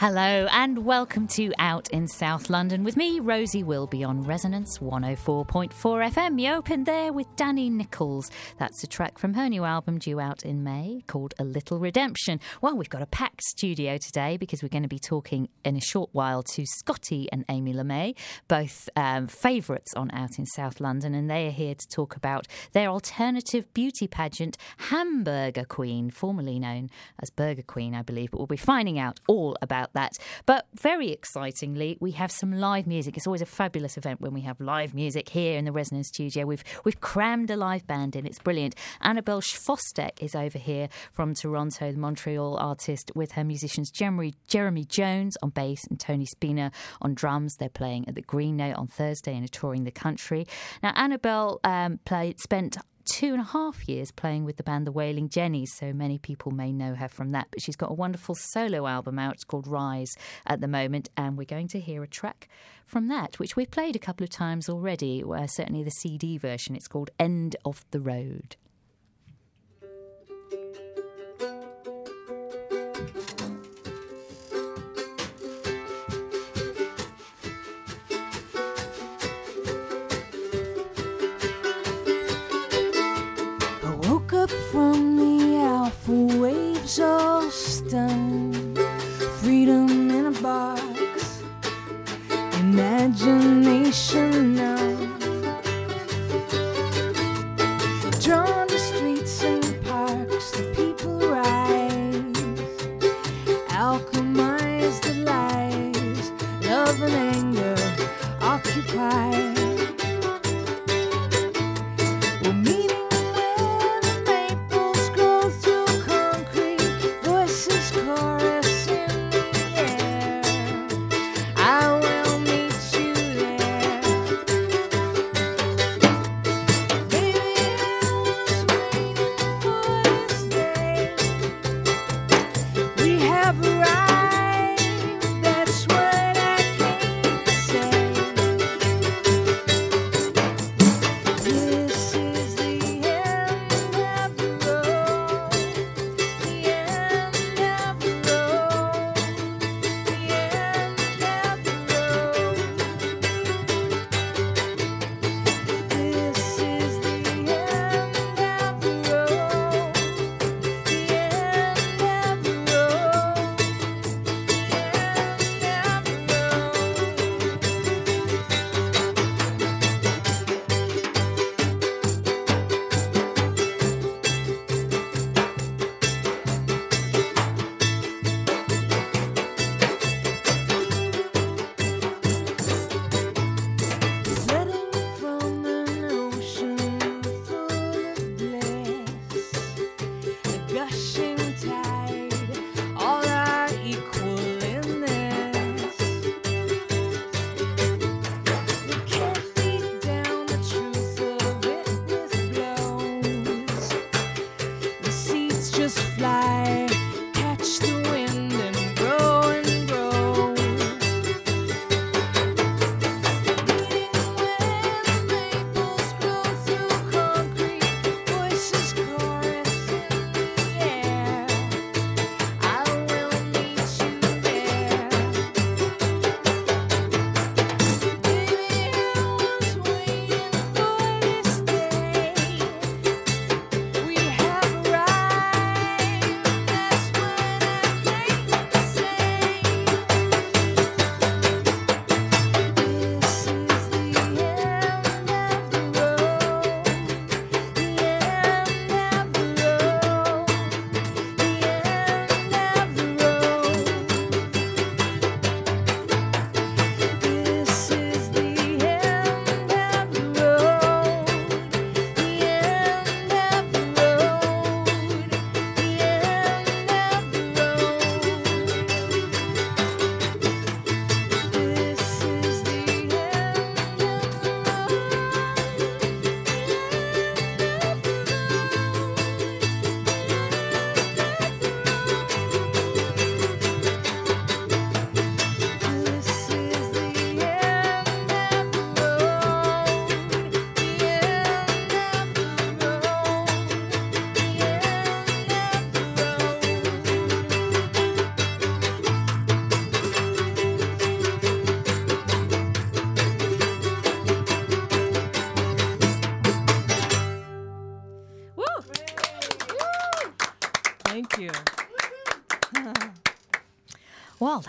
Hello and welcome to Out in South London with me, Rosie Wilby on Resonance 104.4 FM. You opened there with Danny Nichols. That's a track from her new album due out in May called A Little Redemption. Well, we've got a packed studio today because we're going to be talking in a short while to Scottee and Amy Lame, both um, favourites on Out in South London, and they are here to talk about their alternative beauty pageant, Hamburger Queen, formerly known as Burger Queen, I believe, but we'll be finding out all about about that. But very excitingly, we have some live music. It's always a fabulous event when we have live music here in the Resonance Studio. We've we've crammed a live band in. It's brilliant. Annabelle Chvostek is over here from Toronto, the Montreal artist, with her musicians Jeremy, Jeremy Jones on bass and Tony Spina on drums. They're playing at the Green Note on Thursday and are touring the country. Now, Annabelle um, played, spent two and a half years playing with the band The Wailin' Jennys, so many people may know her from that. But she's got a wonderful solo album out. It's called Rise at the moment, and we're going to hear a track from that, which we've played a couple of times already, uh, certainly the CD version. It's called End of the Road. gushing.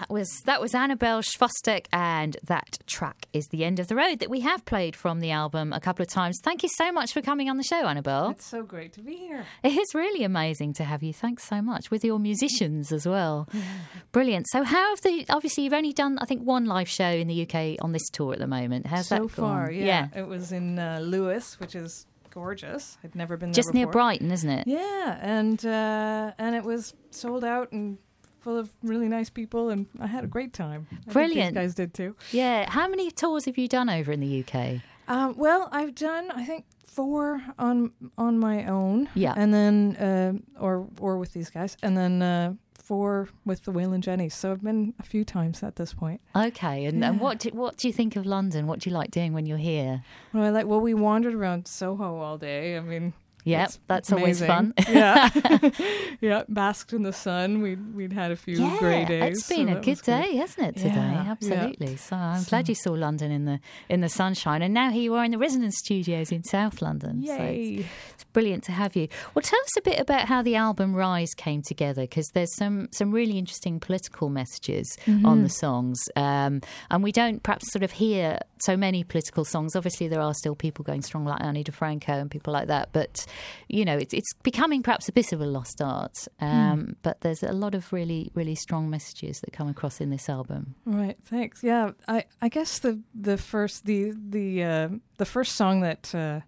That was that was Annabel Chvostek, and that track is the end of the road that we have played from the album a couple of times. Thank you so much for coming on the show, Annabelle. It's so great to be here. It is really amazing to have you. Thanks so much with your musicians as well. Brilliant. So, how have the obviously you've only done I think one live show in the UK on this tour at the moment. How's so that gone? far? Yeah. it was in uh, Lewes, which is gorgeous. I'd never been there just near. Brighton, isn't it? Yeah, and uh, and it was sold out and full of really nice people, and I had a great time. I Brilliant. these guys did too. Yeah. How many tours have you done over in the UK? Um, well, I've done I think four on on my own. Yeah. and then uh, or or with these guys, and then uh, four with the Wailin' Jennys. So I've been a few times at this point. Okay, and, and what do, what do you think of London? What do you like doing when you're here? Well, I like well, we wandered around Soho all day. I mean. Yeah, that's always fun. yeah, yeah. Basked in the sun. We'd we'd had a few yeah, grey days. it's been so a good was good. day, hasn't it? Today, Yeah, yeah. absolutely. So I'm So- glad you saw London in the in the sunshine, and now here you are in the Resonance studios in South London. So it's, Yay! it's brilliant to have you. Well, tell us a bit about how the album Rise came together, because there's some some really interesting political messages Mm-hmm. on the songs, um, and we don't perhaps sort of hear so many political songs. Obviously, there are still people going strong like Ani DiFranco and people like that, but you know, it's it's becoming perhaps a bit of a lost art. Um, But there's a lot of really really strong messages that come across in this album. Right. Thanks. Yeah. I I guess the the first the the uh, the first song that uh,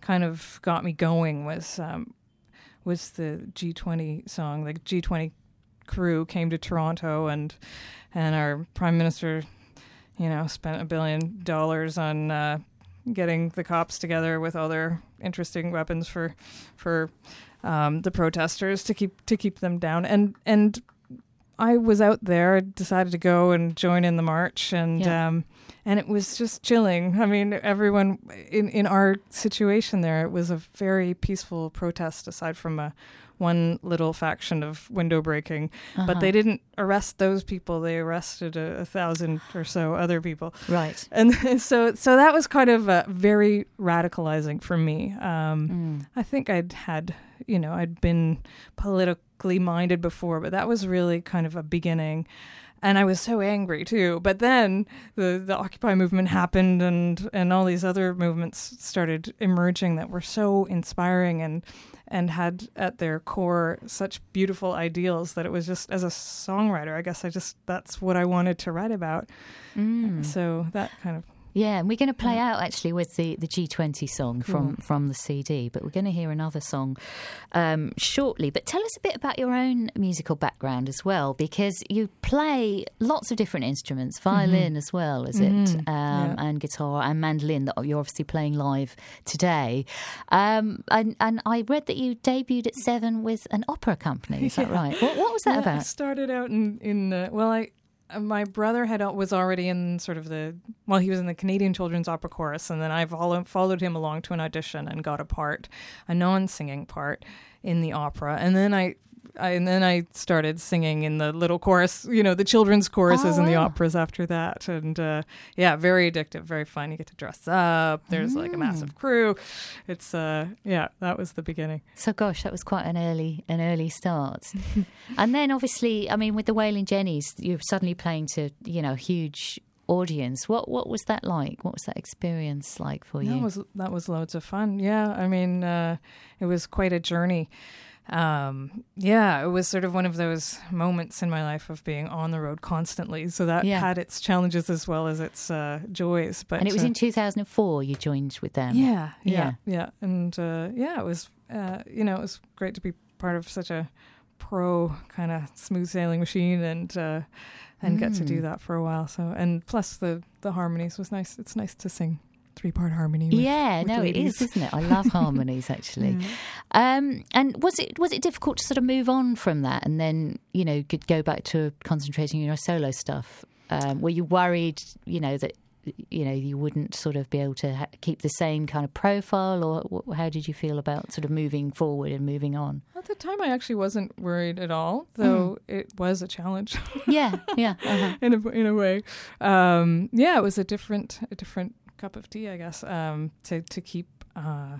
kind of got me going was um, was the G20 song. The G20 crew came to Toronto and and our prime minister, you know, spent a billion dollars on uh, getting the cops together with all their interesting weapons for for um, the protesters to keep to keep them down. And and I was out there, decided to go and join in the march, and Yeah. um, and it was just chilling. I mean, everyone in in our situation there, it was a very peaceful protest, aside from a one little faction of window breaking. But Uh-huh. they didn't arrest those people; they arrested a, a thousand or so other people. Right. And so, so that was kind of uh, very radicalizing for me. Um, Mm. I think I'd had, you know, I'd been politically minded before, but that was really kind of a beginning. And I was so angry too. But then the, the Occupy movement happened and, and all these other movements started emerging that were so inspiring and and had at their core such beautiful ideals that it was just as a songwriter, I guess I just that's what I wanted to write about. Mm. So that kind of Yeah, and we're going to play out actually with the, the G20 song from, from the CD, but we're going to hear another song um, shortly. But tell us a bit about your own musical background as well, because you play lots of different instruments, violin as well, is it? Um, yeah. And guitar and mandolin that you're obviously playing live today. Um, and, and I read that you debuted at seven with an opera company, is that Yeah. right? What, what was that Yeah, I about? started out in in uh, well, I Uh, my brother had was already in sort of the well, he was in the Canadian Children's Opera Chorus, and then I followed followed him along to an audition and got a part, a non-singing part in the opera, and then I. I, and then I started singing in the little chorus, you know, the children's choruses Oh, and the wow. operas after that. And uh, yeah, very addictive, very fun. You get to dress up. There's like a Mm. massive crew. It's uh, yeah, that was the beginning. So gosh, that was quite an early an early start. and then obviously, I mean, with the Wailin' Jennys, you're suddenly playing to you know huge audience. What what was that like? What was that experience like for you? That was that was loads of fun. Yeah, I mean, uh, it was quite a journey. Um, yeah, it was sort of one of those moments in my life of being on the road constantly. So that Yeah. had its challenges as well as its uh, joys. But and it was uh, in 2004 you joined with them. yeah, Yeah. yeah, yeah, and uh, yeah, it was uh, you know it was great to be part of such a pro kind of smooth sailing machine and uh, and get to do Mm. that for a while. So and plus the the harmonies was nice. It's nice to sing three part harmony. With, Yeah, with no, it ladies. is, isn't it? I love harmonies actually. Um, and was it was it difficult to sort of move on from that and then you know could go back to concentrating on your solo stuff? Um, were you worried, you know, that you know you wouldn't sort of be able to ha- keep the same kind of profile, or wh- how did you feel about sort of moving forward and moving on? At the time, I actually wasn't worried at all, though Mm. it was a challenge Yeah, yeah, uh-huh. in a in a way. Um, yeah, it was a different a different cup of tea, I guess. Um, to to keep. Uh,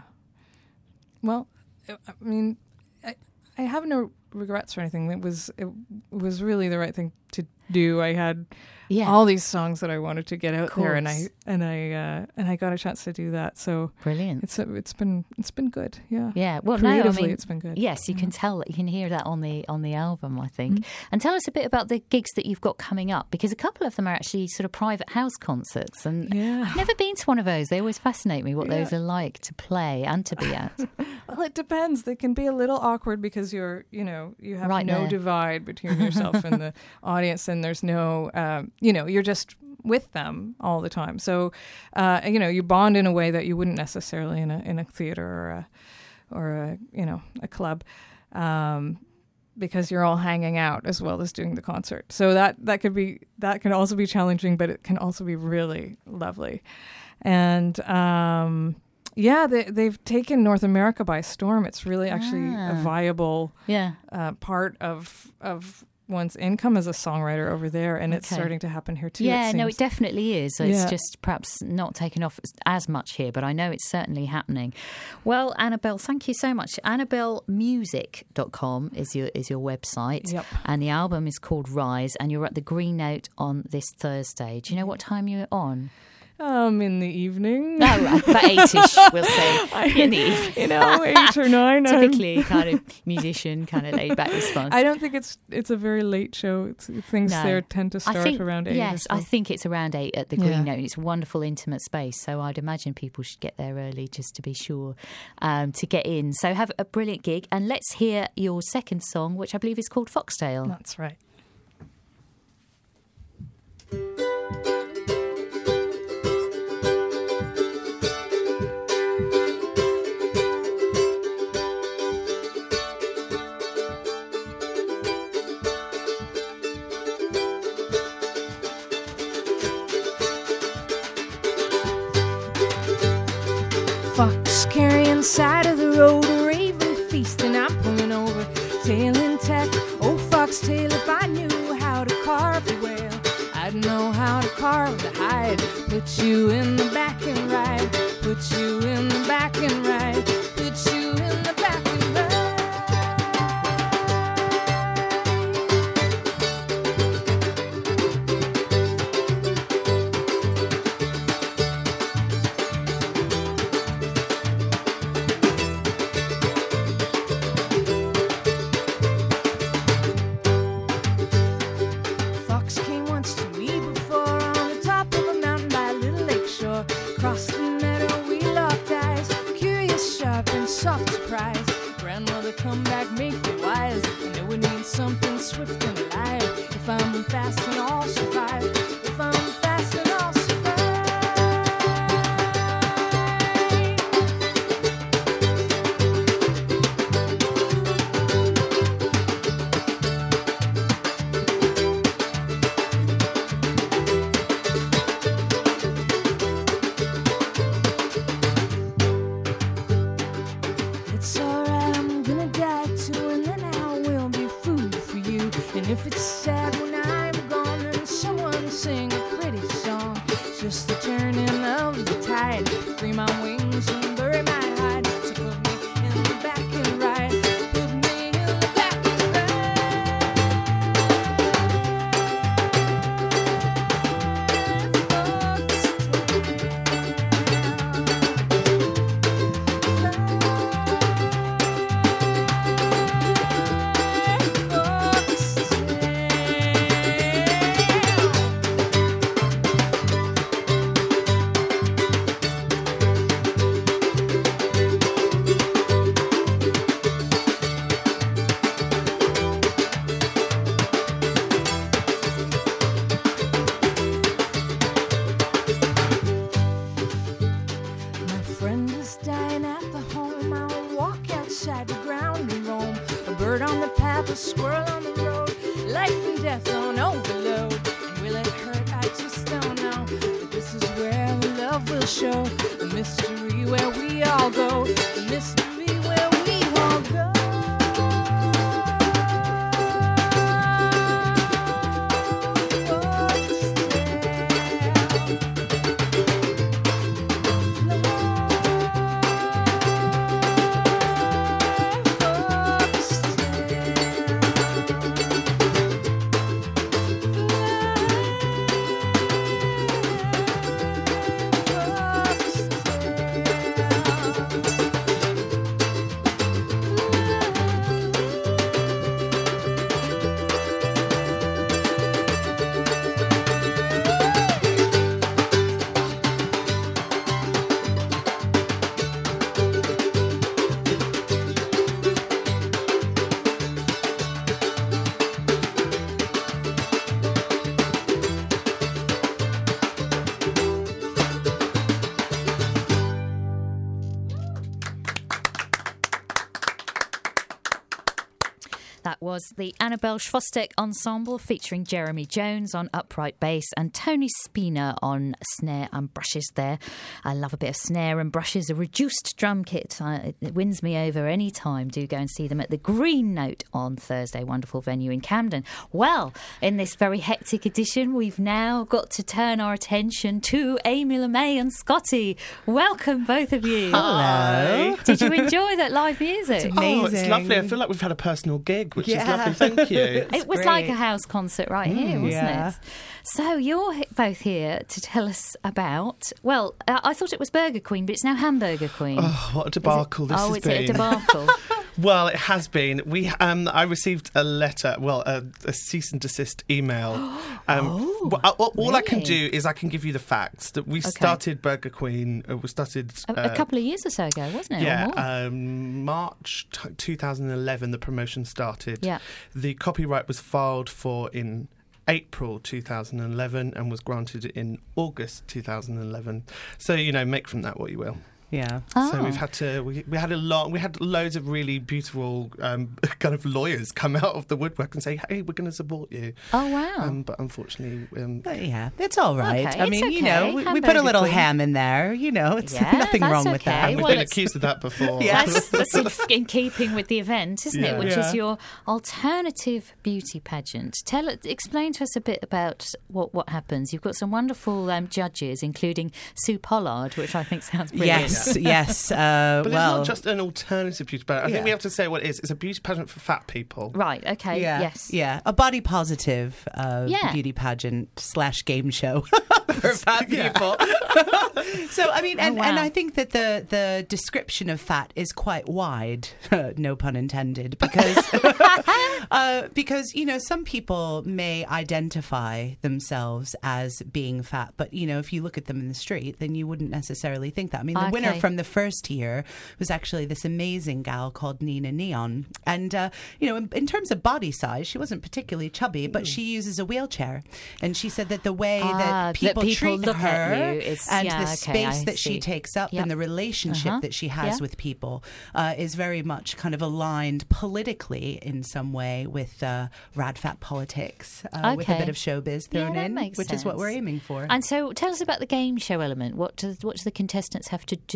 well, I mean, I, I have no regrets or anything. It was it was really the right thing to do. I had Yeah. all these songs that I wanted to get out there, and I and I uh, and I got a chance to do that. So Brilliant. it's it's been it's been good. Yeah. Yeah. Well, no, I mean, it's been good. Yes, you can tell. You can hear that on the on the album, I think. And tell us a bit about the gigs that you've got coming up, because a couple of them are actually sort of private house concerts, and Yeah. I've never been to one of those. They always fascinate me what Yeah. those are like to play and to be at. Well, it depends. They can be a little awkward because you're, you know, you have Right no there. divide between yourself and the audience, and there's no, um, you know, you're just with them all the time. So, uh, you know, you bond in a way that you wouldn't necessarily in a in a theater or a or a you know a club. Um, because you're all hanging out as well as doing the concert. So that that could be that can also be challenging, but it can also be really lovely. And um, yeah, they, they've taken North America by storm. It's really actually a Ah. viable Yeah. uh, part of of one's income as a songwriter over there, and it's starting to happen here too. yeah, no, seems. it definitely is. It's Yeah. just perhaps not taken off as- as much here, but I know it's certainly happening. Well, Annabelle, thank you so much. AnnabelleMusic.com is your is your website. Yep. And the album is called Rise, and you're at the Green Note on this Thursday. Do you know mm-hmm. what time you're on? Um in the evening. Oh, right, about eight-ish, we'll say. In the evening. you know, eight or nine. Typically, kind of musician, kind of laid back response. I don't think it's it's a very late show. It's, things No. there tend to start think, around eight. Yes. I think it's around eight at the Green Yeah. Note. It's a wonderful, intimate space. So I'd imagine people should get there early just to be sure um, to get in. So have a brilliant gig. And let's hear your second song, which I believe is called Foxtail. That's right. Side of the road, a raven feasting. I'm pulling over, tail intact. Oh, foxtail, if I knew how to carve the whale, I'd know how to carve the hide. Put you in the back and ride. Put you in the back and ride. Was the Annabelle Chvostek Ensemble featuring Jeremy Jones on upright bass and Tony Spina on snare and brushes there. I love a bit of snare and brushes, a reduced drum kit. I, it wins me over any time. Do go and see them at the Green Note on Thursday. Wonderful venue in Camden. Well, in this very hectic edition, we've now got to turn our attention to Amy Lame and Scottee. Welcome, both of you. Hello. Did you enjoy that live music? Oh, it's lovely. I feel like we've had a personal gig, which Yeah. is lovely. Thank you. It was great. like a house concert right here, wasn't yeah. it? So you're both here to tell us about. Well, uh, I thought it was Burger Queen, but it's now Hamburger Queen. Oh, what a debacle this oh, has it's been. a debacle. Well, it has been. We um, I received a letter, well, a, a cease and desist email. Um, well, uh, all all I can do is I can give you the facts that we started Burger Queen. Uh, we started a, uh, a couple of years or so ago, wasn't it? Yeah, um, March t- 2011, the promotion started. Yeah. The copyright was filed for in April 2011 and was granted in August 2011. So, you know, make from that what you will. Yeah. oh. So we've had to, we, we had a lot, we had loads of really beautiful um, kind of lawyers come out of the woodwork and say, hey, we're going to support you. oh wow. Um, but unfortunately, um, But yeah, it's all right. Okay, I it's mean, you know, we, we put a little queen. ham in there. You know, it's Yeah, nothing that's wrong with okay. that. we've well, been accused of that before. Yeah. That's, that's in, in keeping with the event, isn't it? Which Yeah. is your alternative beauty pageant. Tell, explain to us a bit about what what happens. You've got some wonderful um, judges, including Sue Pollard, which I think sounds brilliant. Yes, yes. Uh, But well, it's not just an alternative beauty pageant. I Yeah. think we have to say what it is. It's a beauty pageant for fat people. Right. Okay. yeah, Yes. yeah, a body positive uh, Yeah. beauty pageant slash game show for fat people. so I mean, and, Oh, and. I think that the the description of fat is quite wide, no pun intended, because uh, because you know some people may identify themselves as being fat, but you know if you look at them in the street, then you wouldn't necessarily think that. I mean, the winner Okay. from the first year was actually this amazing gal called Nina Neon, and uh, you know in, in terms of body size, she wasn't particularly chubby, but she uses a wheelchair, and she said that the way Ah, that that people, people treat look her is- and yeah, the okay, space that she takes up Yep. and the relationship Uh-huh. that she has Yeah. with people uh, is very much kind of aligned politically in some way with uh, rad fat politics, uh, with a bit of showbiz thrown that in, which is what we're aiming for. And so, tell us about the game show element. What do what do the contestants have to do?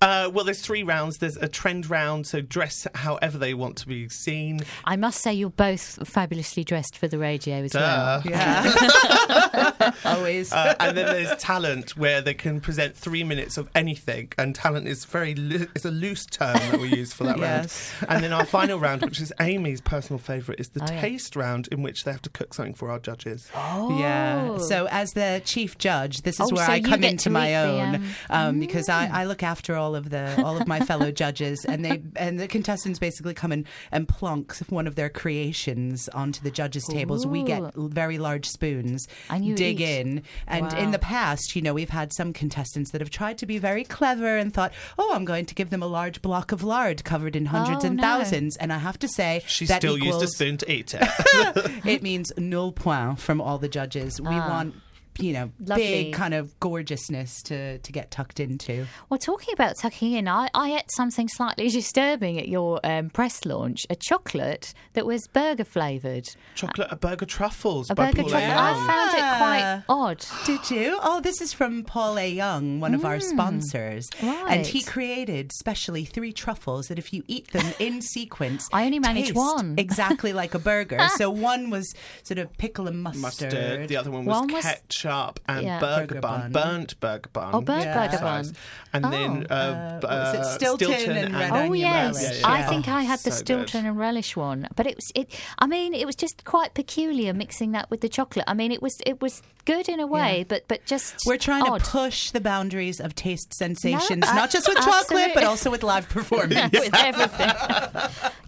Uh, well, there's three rounds. There's a trend round, so dress however they want to be seen. I must say, you're both fabulously dressed for the radio as Duh. well. yeah, always. Uh, and then there's talent, where they can present three minutes of anything. And talent is very loo- it's a loose term that we use for that Yes. round. And then our final round, which is Amy's personal favourite, is the Oh, yeah. taste round, in which they have to cook something for our judges. Oh, Yeah. So as the chief judge, this is Oh, where so I come into my eat the, own um, um, because I, I look after all of the all of my fellow judges, and they and the contestants basically come in and plonk one of their creations onto the judges' tables. We get very large spoons, And you dig eat. in, and Wow. in the past, you know, we've had some contestants that have tried to be very clever and thought, oh, I'm going to give them a large block of lard covered in hundreds Oh, and no. thusins, and I have to say She that still equals, used a spoon to eat it. it means null point from all the judges. We Ah. want, you know, Lovely. big kind of gorgeousness to, to get tucked into. Well, talking about tucking in, I, I ate something slightly disturbing at your um, press launch a chocolate that was burger flavoured. Chocolate, a burger truffles A by burger Paul truffle. Young. I found it quite odd. Did you? Oh, this is from Paul A. Young, one of our sponsors. And he Mm. created specially three truffles that if you eat them in sequence, I only managed one. Exactly like a burger. so one was sort of pickle and mustard. Mustard. The other one was, One was- ketchup and Yeah. burger, Burger bun, bun. burnt burger bun. Oh, burnt Yeah. burger bun. And then Oh. uh, Uh, b- was it uh, Stilton and red Oh onion yes, relish? I Yeah. think I had the So Stilton good. and relish one, but it was it. I mean, it was just quite peculiar mixing that with the chocolate. I mean, it was it was good in a way, Yeah. but but just We're trying odd. to push the boundaries of taste sensations, I- not just with chocolate, but also with live performance. with everything.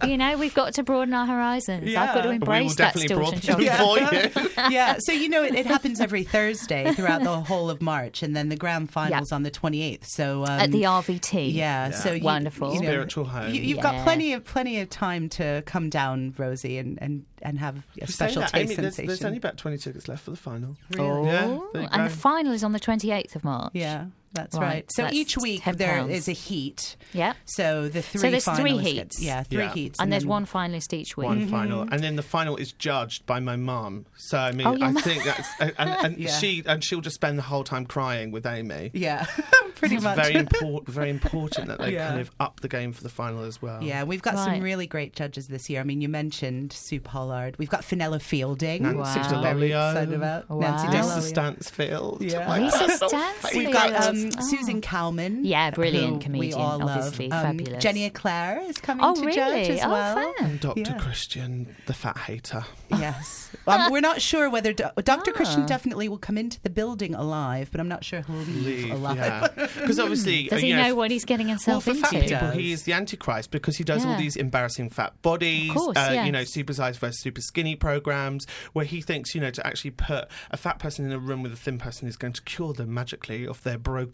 you know, we've got to broaden our horizons. I've got to Yeah. we embrace will that definitely Stilton broaden chocolate. them yeah. So you know, it, it happens every Thursday throughout the whole of March, and then the grand finals on the twenty eighth. So um, At the RVT. yeah, so you, Wonderful. you know, Spiritual home. You, you've Yeah. got plenty of plenty of time to come down, Rosie, and and, and have a You special that, taste Amy, there's, sensation. there's only about 20 tickets left for the final. Oh, Yeah, and the final is on the 28th of March. yeah. That's Right, right. So that's each week 10 there pounds. is a heat. Yeah. So the three So there's three finalists get- heats. yeah, three Yeah. heats. And, there's then- one finalist each week. One final, and then the final is judged by my mum. So I mean, Oh, I mum. think that's and, and, and Yeah. she and she'll just spend the whole time crying with Amy. Yeah, pretty It's much. very important, very important that they Yeah. kind of up the game for the final as well. Yeah, we've got Right. some really great judges this year. I mean, you mentioned Sue Pollard. We've got Fenella Fielding. Nancy Wow. which I'm very Dell'Olio. excited about. Wow. Nancy Lisa Lisa Dell'Olio. Stansfield. Yeah. My Lisa personal Stansfield. We've got um, Oh. Susan Calman. Yeah, brilliant who we comedian, all love. obviously, Um, fabulous. Jenny Eclair is coming Oh, to really? judge as oh, well. fun. Dr. Yeah. Christian, the fat hater. Yes. Um, we're not sure whether Do- Dr. Ah. Christian definitely will come into the building alive, but I'm not sure he'll leave, Leave, alive. yeah. Because obviously, Does uh, he you know know, what he's getting Well, himself for into? fat people, Does. he is the Antichrist because he does all these embarrassing fat bodies, Of course, uh, yes. you know, super size versus super skinny programs, where he thinks, you know, to actually put a fat person in a room with a thin person is going to cure them magically of their broken,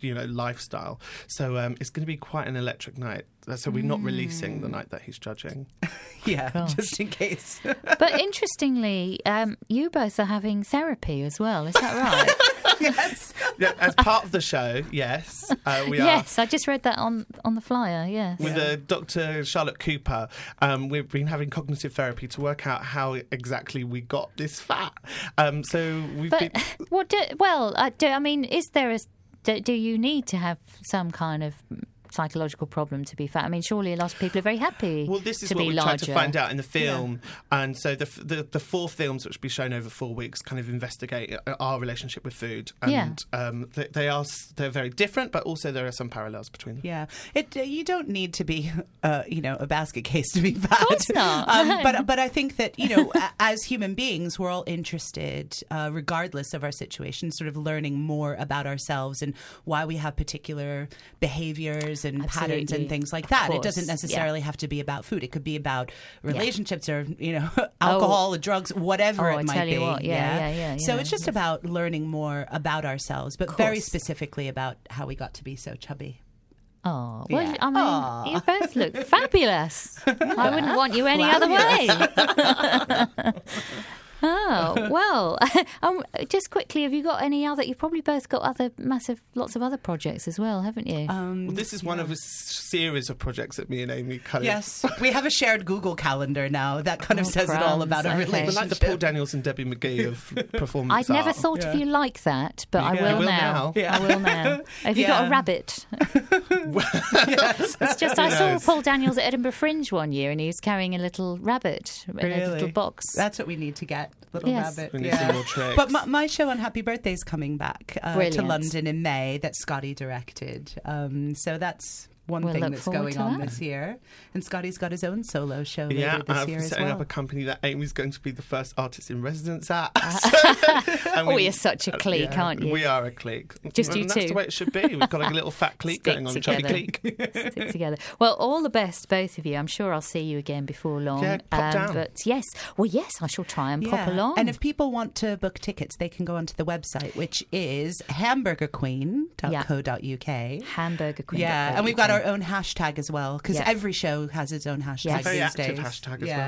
you know, lifestyle. So um, it's going to be quite an electric night. So we're not releasing Mm. the night that he's judging. yeah, Gosh. just in case. But interestingly, um, you both are having therapy as well. Is that right? yes. yeah, as part of the show, yes, uh, we are. yes, I just read that on on the flyer. Yes. With uh, Dr. Charlotte Cooper, um, we've been having cognitive therapy to work out how exactly we got this fat. Um, so we've But been. what? Do, well, uh, do, I mean, is there a? Do, you need to have some kind of psychological problem to be fat? I mean, surely a lot of people are very happy. Well, this is to what be we larger. tried to find out in the film, and so the, the the four films which will be shown over four weeks kind of investigate uh, our relationship with food, and Yeah. um, they, they are they're very different, but also there are some parallels between them. Yeah, it uh, you don't need to be, uh, you know, a basket case to be fat. Of course not. um, but but I think that you know, as human beings, we're all interested, uh, regardless of our situation, sort of learning more about ourselves and why we have particular behaviors and patterns and things like that. It doesn't yeah. necessarily have to be about food. It could be about relationships or you know, oh. alcohol, or drugs, whatever Oh, it might be. what, yeah, yeah, yeah, So yeah. it's just about learning more about ourselves, but very specifically about how we got to be so chubby. Oh, well, Yeah. I mean, Aw. you both look fabulous. I wouldn't want you any other way. oh, well, um, just quickly, have you got any other? You've probably both got other massive, lots of other projects as well, haven't you? Um, Well, this is one of a series of projects that me and Amy kind of. Yes, we have a shared Google calendar now that kind of Oh, says it all about crumbs, our okay. We're relationship. like the Paul Daniels and Debbie McGee of performance I'd never art. thought of you like that, but I will, will now. now. Yeah. I will now. Have you got a rabbit? yes. It's just I saw? Paul Daniels at Edinburgh Fringe one year, and he was carrying a little rabbit in a little box. That's what we need to get. Little Yes. rabbit. We need yeah. some more. But my, my show on Happy Birthday is coming back uh, to London in May that Scottee directed. Um, so that's one We'll thing that's going on that. this year. And Scottee's got his own solo show later yeah, this I'm year as setting well. up a company that Amy's going to be the first artist in residence at. And Oh, we- you're such a uh, clique, yeah, aren't you? We are a clique. Just and you that's two. the way it should be. We've got like a little fat clique Stick going on, together. chubby clique. Stick together. Well, all the best, both of you. I'm sure I'll see you again before long. Um, Yeah, pop down. But yes, well, yes, I shall try and pop along. And if people want to book tickets, they can go onto the website, which is hamburgerqueen.co.uk. Hamburger Queen. Yeah, and we've got our own hashtag as well because Yeah. every show has its own hashtag Yes. Very these active days. hashtag as yeah.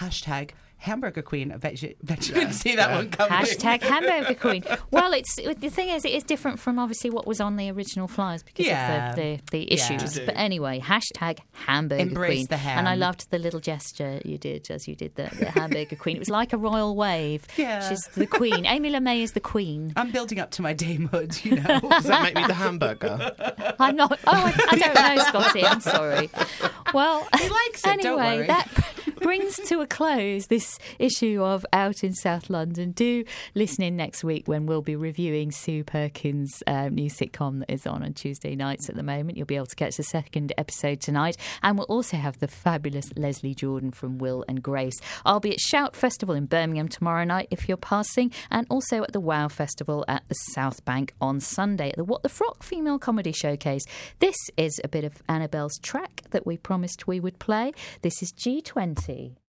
well. Hashtag Hamburger Queen. I bet you, bet you didn't see that yeah. one coming. Hashtag Hamburger Queen. Well, it's the thing is, it is different from obviously what was on the original flyers because Yeah. of the, the, the issues. To. But anyway, hashtag Hamburger Embrace Queen. the ham. And I loved the little gesture you did as you did the, the Hamburger Queen. It was like a royal wave. Yeah. She's the Queen. Amy Lame is the Queen. I'm building up to my damehood, you know. Does that make me the hamburger? I'm not. Oh, I, I don't know, Scottee. I'm sorry. Well, He likes it, Anyway, don't worry. that brings to a close this issue of Out in South London. Do listen in next week when we'll be reviewing Sue Perkins' um, new sitcom that is on on Tuesday nights at the moment. You'll be able to catch the second episode tonight, and we'll also have the fabulous Leslie Jordan from Will and Grace. I'll be at Shout Festival in Birmingham tomorrow night if you're passing, and also at the Wow Festival at the South Bank on Sunday at the What the Frock Female Comedy Showcase. This is a bit of Annabelle's track that we promised we would play. This is G20 day